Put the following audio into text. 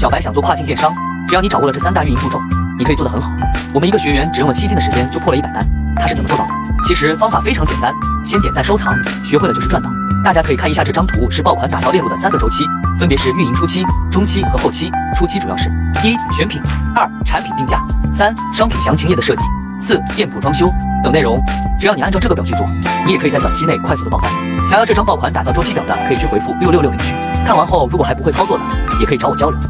小白想做跨境电商只要你掌握了这三大运营步骤你可以做得很好。我们一个学员只用了七天的时间就破了一百单他是怎么做到的？其实方法非常简单先点赞收藏学会了就是赚到。大家可以看一下这张图是爆款打造链路的三个周期分别是运营初期中期和后期。初期主要是一选品二产品定价三商品详情页的设计四店铺装修等内容。只要你按照这个表去做你也可以在短期内快速的爆单。想要这张爆款打造周期表的可以去回复六六六领取。看完后如果还不会操作的也可以找我交流。